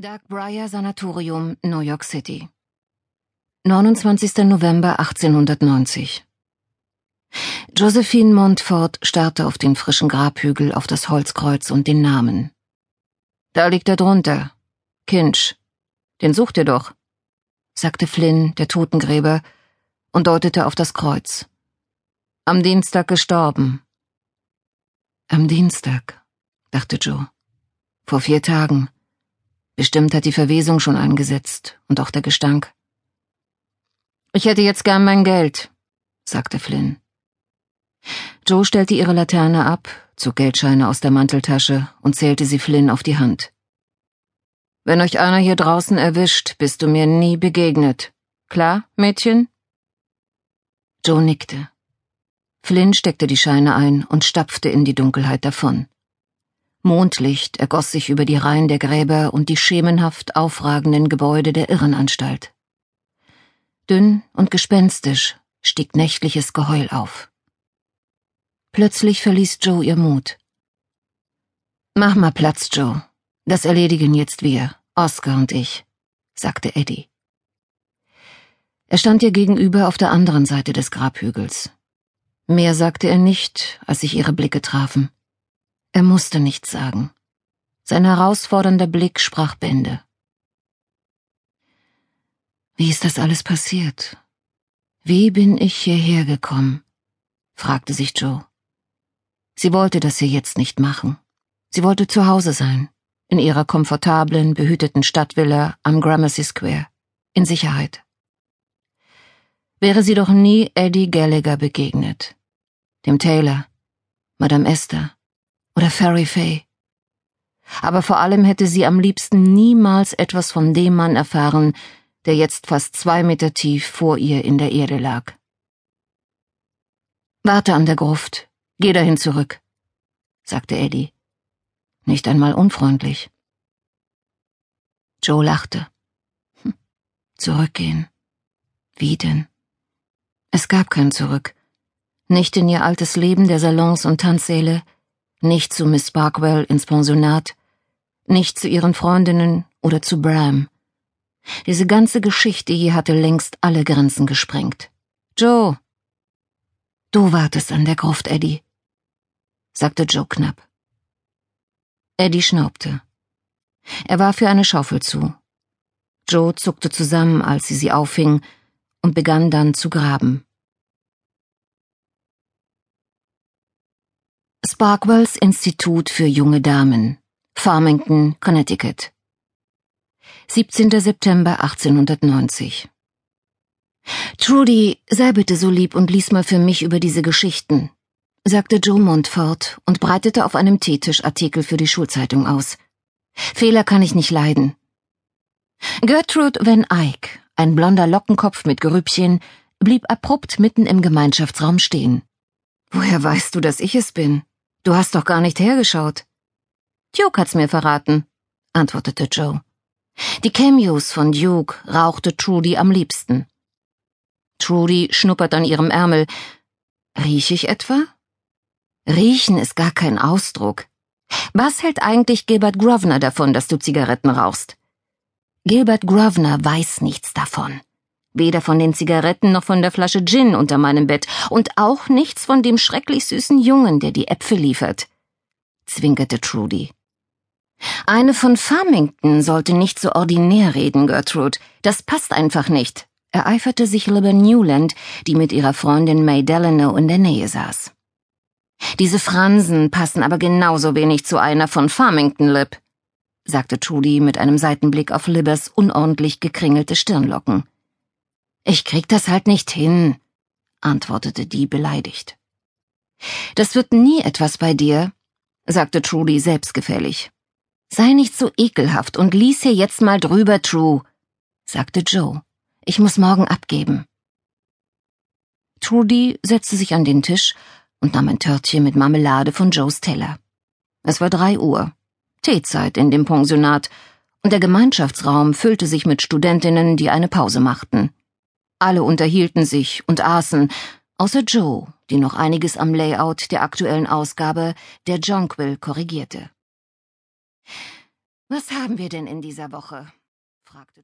Doug Breyer Sanatorium, New York City. 29. November 1890. Josephine Montfort starrte auf den frischen Grabhügel, auf das Holzkreuz und den Namen. Da liegt er drunter. Kinch. Den sucht ihr doch, sagte Flynn, der Totengräber, und deutete auf das Kreuz. Am Dienstag gestorben. Am Dienstag, dachte Joe. Vor vier Tagen. Bestimmt hat die Verwesung schon angesetzt und auch der Gestank. Ich hätte jetzt gern mein Geld, sagte Flynn. Joe stellte ihre Laterne ab, zog Geldscheine aus der Manteltasche und zählte sie Flynn auf die Hand. Wenn euch einer hier draußen erwischt, bist du mir nie begegnet. Klar, Mädchen? Joe nickte. Flynn steckte die Scheine ein und stapfte in die Dunkelheit davon. Mondlicht ergoss sich über die Reihen der Gräber und die schemenhaft aufragenden Gebäude der Irrenanstalt. Dünn und gespenstisch stieg nächtliches Geheul auf. Plötzlich verließ Joe ihr Mut. Mach mal Platz, Joe. Das erledigen jetzt wir, Oscar und ich, sagte Eddie. Er stand ihr gegenüber auf der anderen Seite des Grabhügels. Mehr sagte er nicht, als sich ihre Blicke trafen. Er musste nichts sagen. Sein herausfordernder Blick sprach Bände. Wie ist das alles passiert? Wie bin ich hierher gekommen? fragte sich Joe. Sie wollte das hier jetzt nicht machen. Sie wollte zu Hause sein, in ihrer komfortablen, behüteten Stadtvilla am Gramercy Square, in Sicherheit. Wäre sie doch nie Eddie Gallagher begegnet, dem Taylor, Madame Esther, oder Fairy Fay. Aber vor allem hätte sie am liebsten niemals etwas von dem Mann erfahren, der jetzt fast zwei Meter tief vor ihr in der Erde lag. Warte an der Gruft, geh dahin zurück, sagte Eddie. Nicht einmal unfreundlich. Joe lachte. Hm, zurückgehen. Wie denn? Es gab kein Zurück. Nicht in ihr altes Leben der Salons und Tanzsäle, nicht zu Miss Barkwell ins Pensionat, nicht zu ihren Freundinnen oder zu Bram. Diese ganze Geschichte hier hatte längst alle Grenzen gesprengt. Joe! Du wartest an der Gruft, Eddie, sagte Joe knapp. Eddie schnaubte. Er war für eine Schaufel zu. Joe zuckte zusammen, als sie sie auffing, und begann dann zu graben. Sparkwells Institut für junge Damen, Farmington, Connecticut. 17. September 1890. Trudy, sei bitte so lieb und lies mal für mich über diese Geschichten, sagte Joe Montfort und breitete auf einem Teetisch Artikel für die Schulzeitung aus. Fehler kann ich nicht leiden. Gertrude Van Eyck, ein blonder Lockenkopf mit Gerübchen, blieb abrupt mitten im Gemeinschaftsraum stehen. Woher weißt du, dass ich es bin? Du hast doch gar nicht hergeschaut. Duke hat's mir verraten, antwortete Joe. Die Cameos von Duke rauchte Trudy am liebsten. Trudy schnuppert an ihrem Ärmel. Riech ich etwa? Riechen ist gar kein Ausdruck. Was hält eigentlich Gilbert Grosvenor davon, dass du Zigaretten rauchst? Gilbert Grosvenor weiß nichts davon. Weder von den Zigaretten noch von der Flasche Gin unter meinem Bett und auch nichts von dem schrecklich süßen Jungen, der die Äpfel liefert, zwinkerte Trudy. Eine von Farmington sollte nicht so ordinär reden, Gertrude. Das passt einfach nicht, ereiferte sich Libba Newland, die mit ihrer Freundin May Delano in der Nähe saß. Diese Fransen passen aber genauso wenig zu einer von Farmington, Lib, sagte Trudy mit einem Seitenblick auf Libbers unordentlich gekringelte Stirnlocken. Ich krieg das halt nicht hin, antwortete die beleidigt. Das wird nie etwas bei dir, sagte Trudy selbstgefällig. Sei nicht so ekelhaft und lies hier jetzt mal drüber, True, sagte Joe. Ich muss morgen abgeben. Trudy setzte sich an den Tisch und nahm ein Törtchen mit Marmelade von Joes Teller. Es war drei Uhr. Teezeit in dem Pensionat, und der Gemeinschaftsraum füllte sich mit Studentinnen, die eine Pause machten. Alle unterhielten sich und aßen, außer Joe, die noch einiges am Layout der aktuellen Ausgabe der Jonquil korrigierte. Was haben wir denn in dieser Woche? fragte